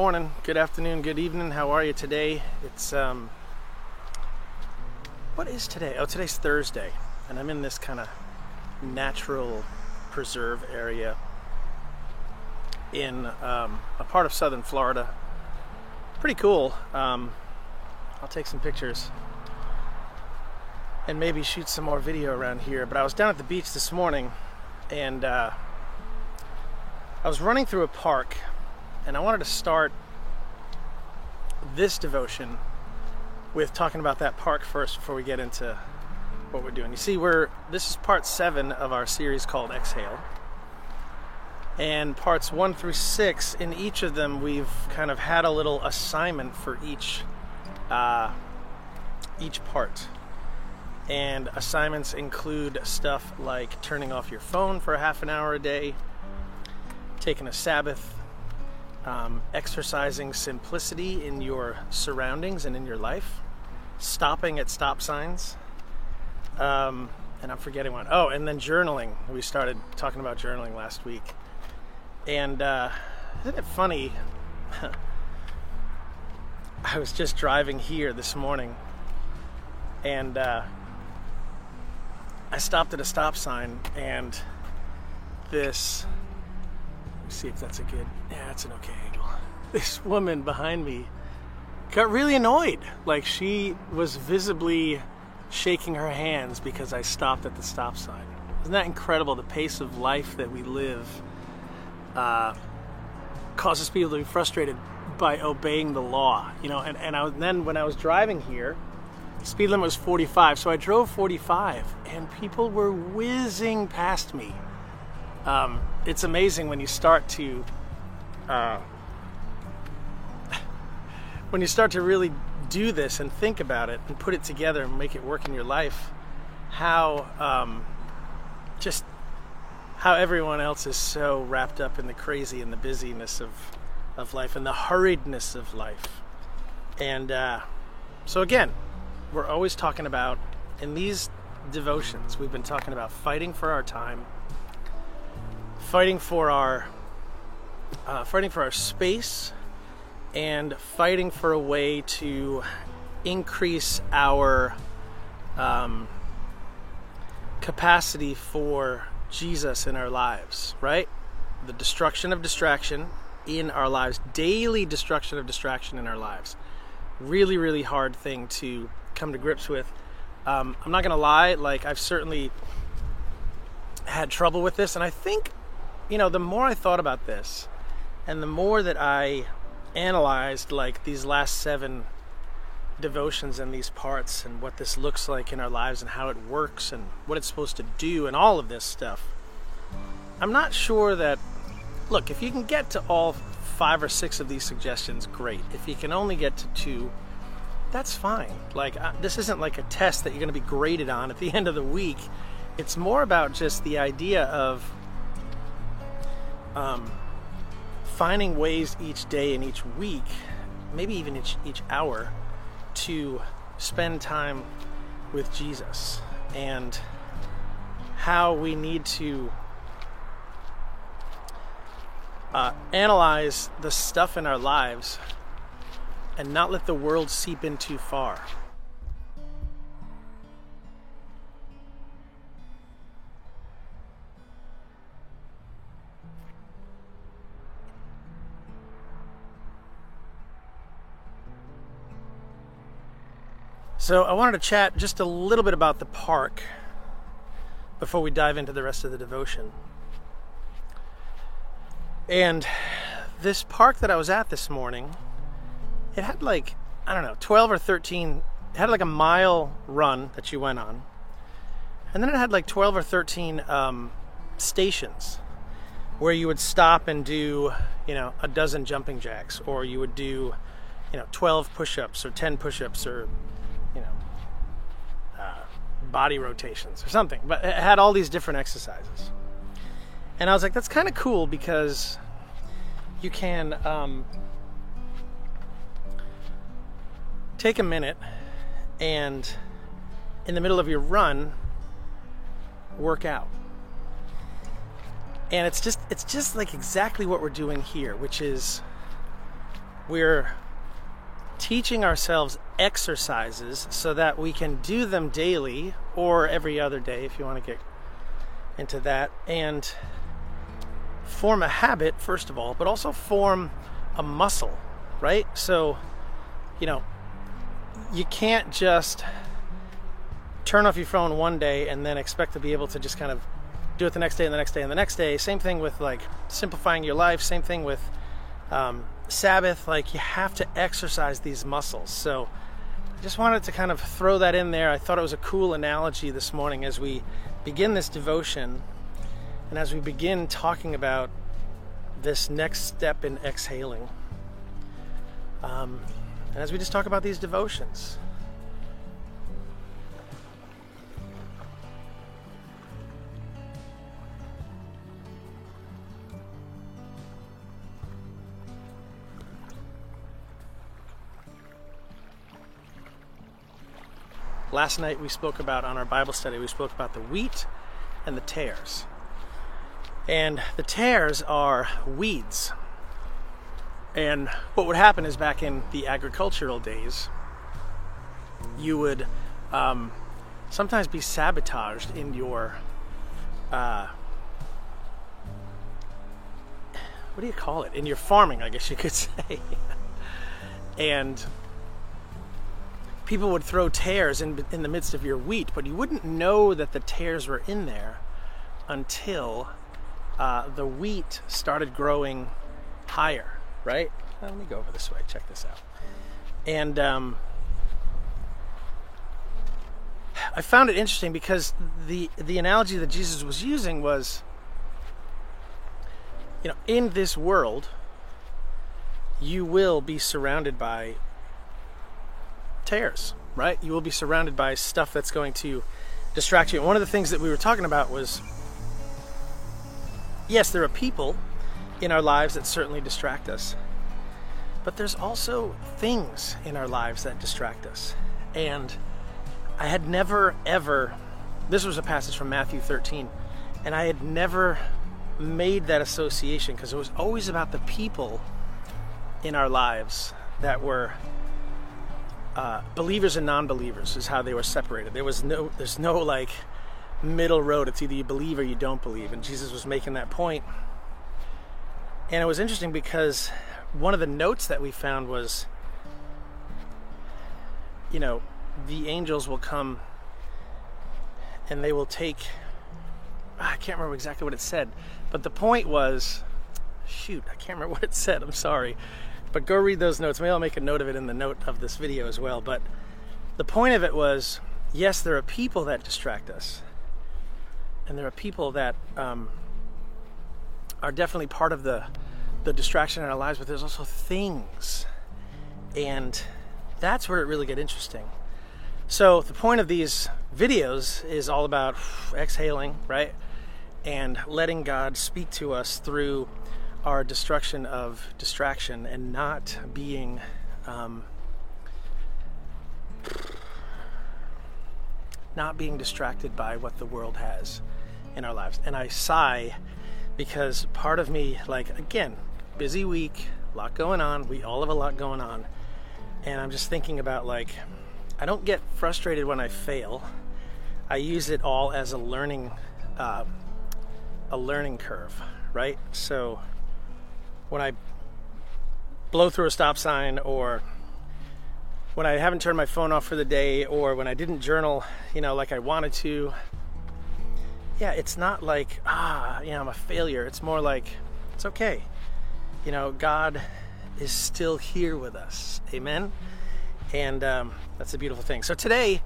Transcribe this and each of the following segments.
Morning, good afternoon, good evening. How are you today? It's um What is today? Oh, today's Thursday, and I'm in this kind of natural preserve area in um, a part of southern Florida. Pretty cool. Um, I'll take some pictures and maybe shoot some more video around here. But I was down at the beach this morning and uh, I was running through a park and I wanted to start this devotion with talking about that park first before we get into what we're doing. You see, we're this is part seven of our series called Exhale. And parts one through six, in each of them, we've kind of had a little assignment for each uh, each part. And assignments include stuff like turning off your phone for a half an hour a day, taking a Sabbath, um, exercising simplicity in your surroundings and in your life, stopping at stop signs, um, and I'm forgetting one. Oh, and then journaling. We started talking about journaling last week. And uh, isn't it funny? I was just driving here this morning and uh, I stopped at a stop sign and this see if that's a good yeah that's an okay angle. This woman behind me got really annoyed. Like she was visibly shaking her hands because i stopped at the stop sign. Isn't that incredible? The pace of life that we live uh, causes people to be frustrated by obeying the law you know? And, and, I, then when i was driving here speed limit was 45 so i drove 45 and people were whizzing past me. Um, it's amazing when you start to uh, when you start to really do this and think about it and put it together and make it work in your life how um, just how everyone else is so wrapped up in the crazy and the busyness of of life and the hurriedness of life. And uh, so again we're always talking about in these devotions we've been talking about fighting for our time fighting for our uh, fighting for our space and fighting for a way to increase our um, capacity for Jesus in our lives, right? The destruction of distraction in our lives, daily destruction of distraction in our lives. Really, really hard thing to come to grips with. Um, I'm not going to lie, like, I've certainly had trouble with this, and I think you know, the more I thought about this and the more that I analyzed like these last seven devotions and these parts and what this looks like in our lives and how it works and what it's supposed to do and all of this stuff, I'm not sure that. Look, if you can get to all five or six of these suggestions, great. If you can only get to two, that's fine. Like, this isn't like a test that you're going to be graded on at the end of the week. It's more about just the idea of um, finding ways each day and each week, maybe even each, each hour, to spend time with Jesus and how we need to uh, analyze the stuff in our lives and not let the world seep in too far. So I wanted to chat just a little bit about the park before we dive into the rest of the devotion. And this park that I was at this morning, it had like, I don't know, 12 or 13, it had like a mile run that you went on. And then it had like 12 or 13 um, stations where you would stop and do, you know, a dozen jumping jacks, or you would do, you know, 12 push ups or 10 push ups or body rotations or something. But it had all these different exercises. And I was like, that's kind of cool because you can um, take a minute and in the middle of your run work out and it's just it's just like exactly what we're doing here which is we're teaching ourselves exercises so that we can do them daily or every other day if you want to get into that and form a habit first of all but also form a muscle right? So you know you can't just turn off your phone one day and then expect to be able to just kind of do it the next day and the next day and the next day. Same thing with like simplifying your life same thing with um, Sabbath, like you have to exercise these muscles. So I just wanted to kind of throw that in there. I thought it was a cool analogy this morning as we begin this devotion and as we begin talking about this next step in exhaling. Um, and as we just talk about these devotions. Last night we spoke about, on our Bible study, we spoke about the wheat and the tares. And the tares are weeds. And what would happen is back in the agricultural days, you would um, sometimes be sabotaged in your. Uh, what do you call it? In your farming, I guess you could say. and people would throw tares in, in the midst of your wheat, but you wouldn't know that the tares were in there until uh, the wheat started growing higher, right? let me go over this way, check this out. And um, I found it interesting because the, the analogy that Jesus was using was you know, in this world, you will be surrounded by tares, right? You will be surrounded by stuff that's going to distract you. And one of the things that we were talking about was yes, there are people in our lives that certainly distract us, but there's also things in our lives that distract us. And I had never, ever, this was a passage from Matthew 13, and I had never made that association because it was always about the people in our lives that were uh, believers and non-believers is how they were separated. There was no, there's no like middle road. It's either you believe or you don't believe, and Jesus was making that point. And it was interesting because one of the notes that we found was, you know, the angels will come and they will take. I can't remember exactly what it said, but the point was, shoot, I can't remember what it said. I'm sorry. But go read those notes. Maybe I'll make a note of it in the note of this video as well. But the point of it was yes, there are people that distract us, and there are people that um, are definitely part of the, the distraction in our lives, but there's also things. And that's where it really get interesting. So the point of these videos is all about exhaling, right? And letting God speak to us through our destruction of distraction and not being um, not being distracted by what the world has in our lives. And I sigh because part of me, like, again, busy week, a lot going on. We all have a lot going on. And I'm just thinking about, like, I don't get frustrated when I fail. I use it all as a learning, uh, a learning curve, right? So when I blow through a stop sign or when I haven't turned my phone off for the day or when I didn't journal, you know, like I wanted to. Yeah, it's not like, ah, you know, I'm a failure. It's more like, it's okay. You know, God is still here with us. Amen? And um, that's a beautiful thing. So today,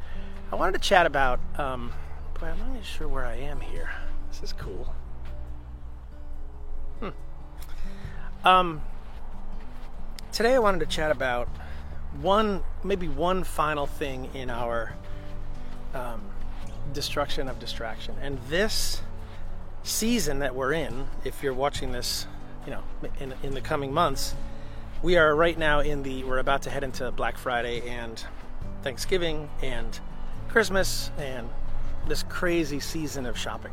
I wanted to chat about, um, boy, I'm not even sure where I am here. This is cool. Um, today I wanted to chat about one, maybe one final thing in our um, destruction of distraction. And this season that we're in, if you're watching this, you know, in, in the coming months, we are right now in the, we're about to head into Black Friday and Thanksgiving and Christmas and this crazy season of shopping.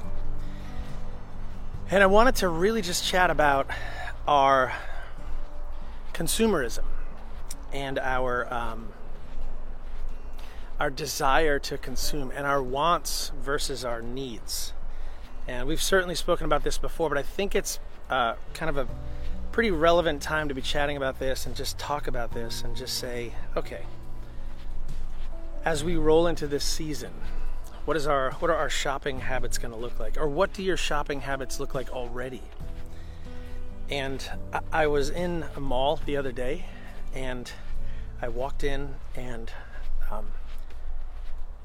And I wanted to really just chat about our consumerism and our um, our desire to consume and our wants versus our needs. And we've certainly spoken about this before, but I think it's uh, kind of a pretty relevant time to be chatting about this and just talk about this and just say, okay, as we roll into this season, what is our what are our shopping habits going to look like, or what do your shopping habits look like already? And I, was in a mall the other day, and I walked in and um,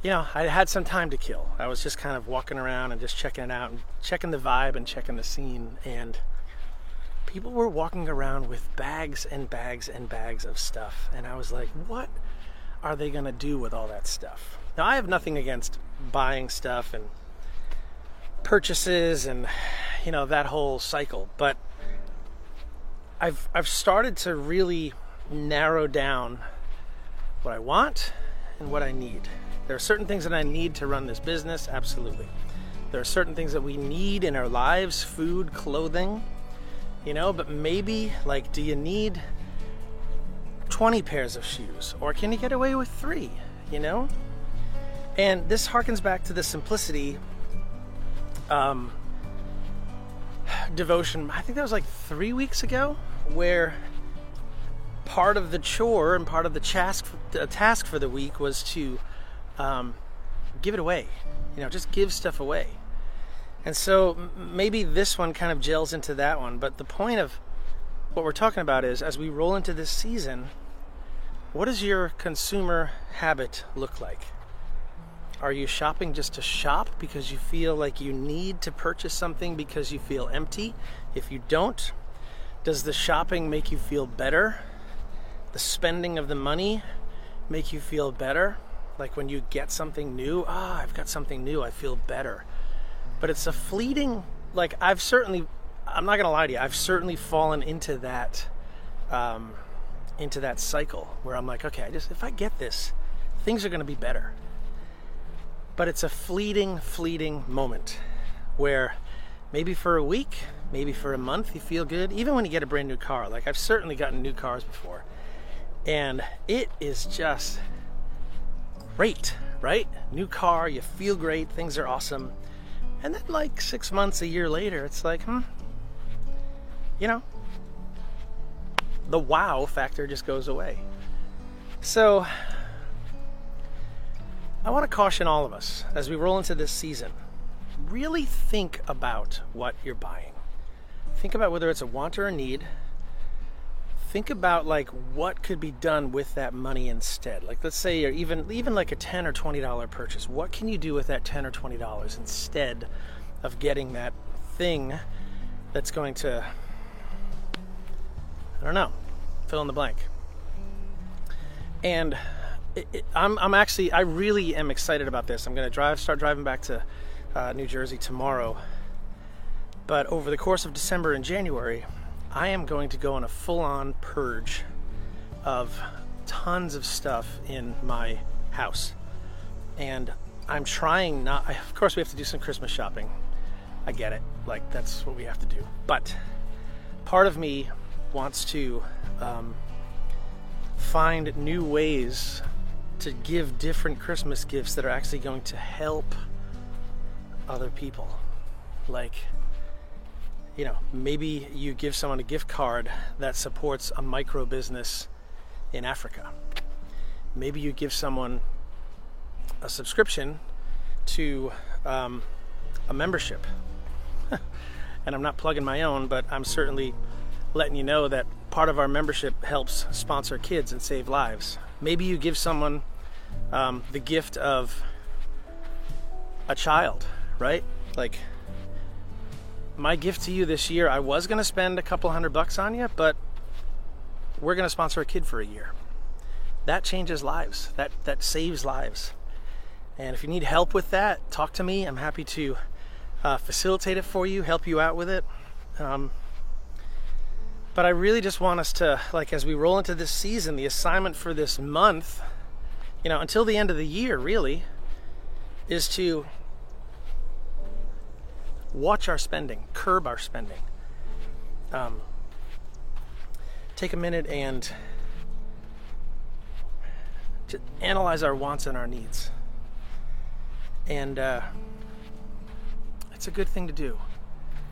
you know, I had some time to kill. I was just kind of walking around and just checking it out and checking the vibe and checking the scene. And people were walking around with bags and bags and bags of stuff. And I was like, what are they going to do with all that stuff? Now, I have nothing against buying stuff and purchases and, you know, that whole cycle. But I've, I've started to really narrow down what I want and what I need. There are certain things that I need to run this business, absolutely. There are certain things that we need in our lives food, clothing, you know, but maybe, like, do you need 20 pairs of shoes? Or can you get away with three, you know? And this harkens back to the simplicity um, devotion. I think that was like three weeks ago, where part of the chore and part of the task, task for the week was to um, give it away. You know, just give stuff away. And so maybe this one kind of gels into that one. But the point of what we're talking about is as we roll into this season, what does your consumer habit look like? Are you shopping just to shop because you feel like you need to purchase something because you feel empty? If you don't, does the shopping make you feel better? The spending of the money make you feel better? Like when you get something new, ah, oh, I've got something new, I feel better. But it's a fleeting, like I've certainly, I'm not gonna lie to you, I've certainly fallen into that, um, into that cycle where I'm like, okay, I just if I get this, things are gonna be better. But it's a fleeting, fleeting moment where maybe for a week, maybe for a month, you feel good. Even when you get a brand new car, like I've certainly gotten new cars before, and it is just great, right? New car, you feel great, things are awesome. And then, like six months, a year later, it's like, hmm, you know, the wow factor just goes away. So, I want to caution all of us as we roll into this season really think about what you're buying. Think about whether it's a want or a need. Think about like what could be done with that money instead. Like let's say you're even even like a 10 or 20 dollar purchase. What can you do with that 10 or 20 dollars instead of getting that thing that's going to i don't know fill in the blank? And it, it, I'm, I'm actually i really am excited about this. I'm to drive start driving back to uh, new jersey tomorrow but over the course of december and january I am going to go on a full on purge of tons of stuff in my house. And I'm trying not, of course, we have to do some Christmas shopping. I get it. Like, that's what we have to do. But part of me wants to um, find new ways to give different Christmas gifts that are actually going to help other people. Like, you know, maybe you give someone a gift card that supports a micro business in Africa. Maybe you give someone a subscription to um, a membership. and I'm not plugging my own, but I'm certainly letting you know that part of our membership helps sponsor kids and save lives. Maybe you give someone um, the gift of a child, right? Like my gift to you this year, I was going to spend a couple hundred bucks on you, but we're going to sponsor a kid for a year. That changes lives. That that saves lives. And if you need help with that, talk to me. I'm happy to uh, facilitate it for you, help you out with it. Um, but I really just want us to, like, as we roll into this season, the assignment for this month, you know, until the end of the year, really, is to watch our spending, curb our spending. Um, take a minute and to analyze our wants and our needs. And uh, it's a good thing to do.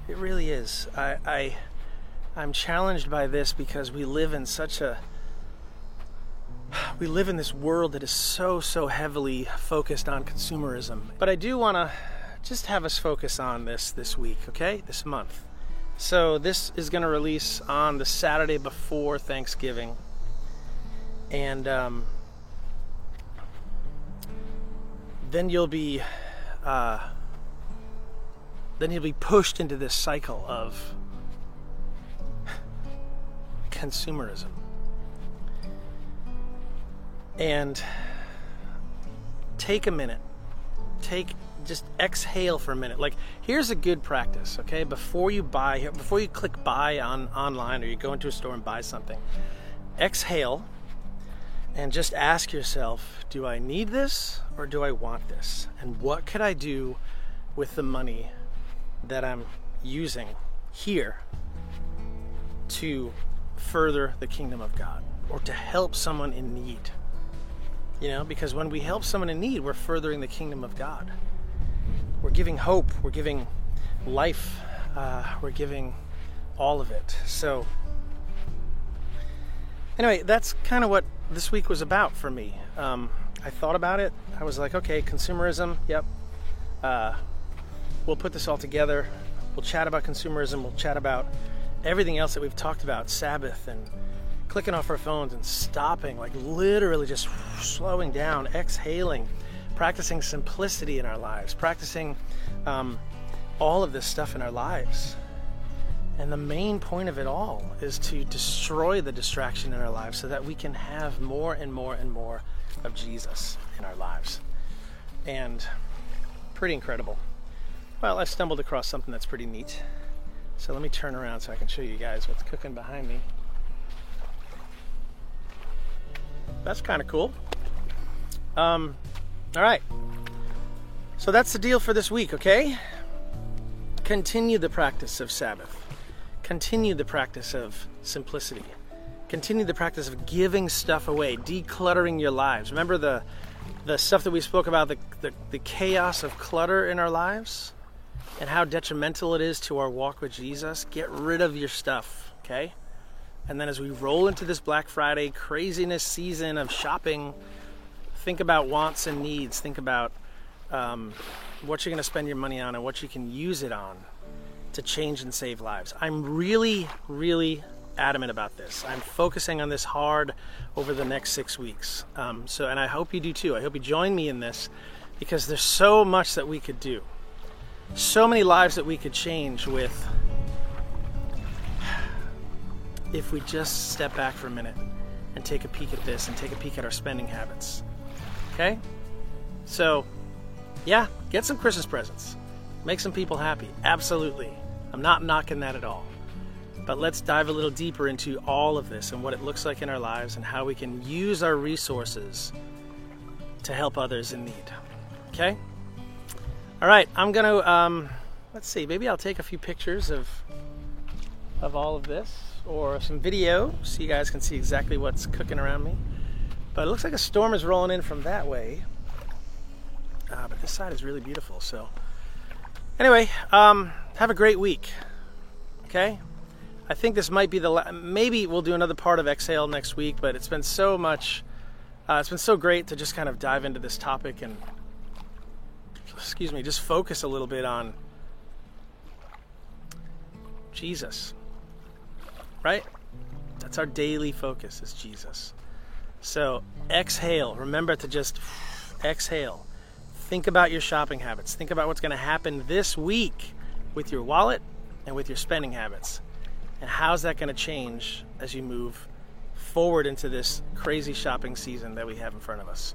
It really is. I, I I'm challenged by this because we live in such a we live in this world that is so so heavily focused on consumerism. But I do want to just have us focus on this this week, okay? This month. So this is going to release on the Saturday before Thanksgiving, and um, then you'll be uh, then you'll be pushed into this cycle of consumerism. And take a minute. Take just exhale for a minute. Like here's a good practice, okay? Before you buy before you click buy on online or you go into a store and buy something. Exhale and just ask yourself, do I need this or do I want this? And what could I do with the money that I'm using here to further the kingdom of God or to help someone in need. You know, because when we help someone in need, we're furthering the kingdom of God. We're giving hope, we're giving life, uh, we're giving all of it. So, anyway, that's kind of what this week was about for me. Um, I thought about it. I was like, okay, consumerism, yep. Uh, we'll put this all together. We'll chat about consumerism. We'll chat about everything else that we've talked about Sabbath and clicking off our phones and stopping, like literally just slowing down, exhaling, practicing simplicity in our lives, practicing um, all of this stuff in our lives. And the main point of it all is to destroy the distraction in our lives so that we can have more and more and more of Jesus in our lives. And pretty incredible. Well, I stumbled across something that's pretty neat. So let me turn around so I can show you guys what's cooking behind me. That's kind of cool. Um, all right. So that's the deal for this week, okay? Continue the practice of Sabbath. Continue the practice of simplicity. Continue the practice of giving stuff away, decluttering your lives. Remember the the stuff that we spoke about, the, the, the chaos of clutter in our lives? and how detrimental it is to our walk with Jesus, get rid of your stuff, okay? And then as we roll into this Black Friday craziness season of shopping, think about wants and needs. Think about um, what you're going to spend your money on and what you can use it on to change and save lives. I'm really, really adamant about this. I'm focusing on this hard over the next six weeks. Um, so, and I hope you do too. I hope you join me in this because there's so much that we could do so many lives that we could change with if we just step back for a minute and take a peek at this and take a peek at our spending habits. Okay? So, yeah, get some Christmas presents. Make some people happy. Absolutely. I'm not knocking that at all. But let's dive a little deeper into all of this and what it looks like in our lives and how we can use our resources to help others in need. Okay? All right, I'm gonna um, let's see. Maybe I'll take a few pictures of of all of this or some video so you guys can see exactly what's cooking around me. But it looks like a storm is rolling in from that way. Uh, but this side is really beautiful. So anyway, um, have a great week. Okay. I think this might be the la- maybe we'll do another part of Exhale next week. But it's been so much. Uh, it's been so great to just kind of dive into this topic and excuse me, just focus a little bit on Jesus. Right? That's our daily focus is Jesus. So exhale. Remember to just exhale. Think about your shopping habits. Think about what's going to happen this week with your wallet and with your spending habits. And how's that going to change as you move forward into this crazy shopping season that we have in front of us?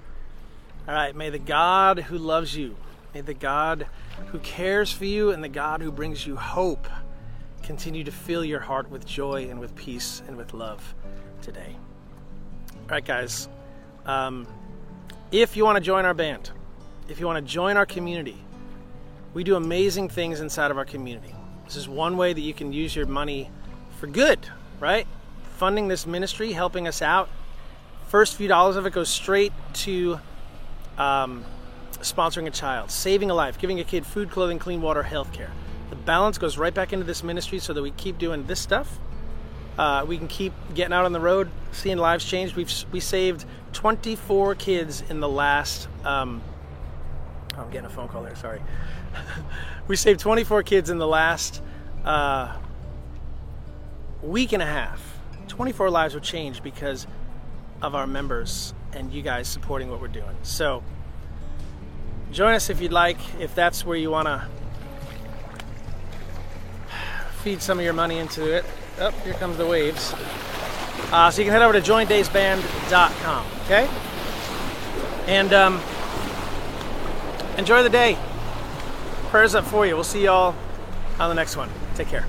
All right, may the God who loves you May the God who cares for you and the God who brings you hope continue to fill your heart with joy and with peace and with love today. All right, guys. Um, if you want to join our band, if you want to join our community, we do amazing things inside of our community. This is one way that you can use your money for good, right? Funding this ministry, helping us out, First few dollars of it goes straight to um, sponsoring a child, saving a life, giving a kid food, clothing, clean water, health care. The balance goes right back into this ministry so that we keep doing this stuff. Uh, we can keep getting out on the road, seeing lives change. We've we saved 24 kids in the last. Um, oh, I'm getting a phone call there. Sorry. we saved 24 kids in the last uh, week and a half. 24 lives were changed because of our members and you guys supporting what we're doing. So join us if you'd like, if that's where you want to feed some of your money into it. Oh, here comes the waves. Uh, so you can head over to joindavesband.com, okay? And um, enjoy the day. Prayers up for you. We'll see y'all on the next one. Take care.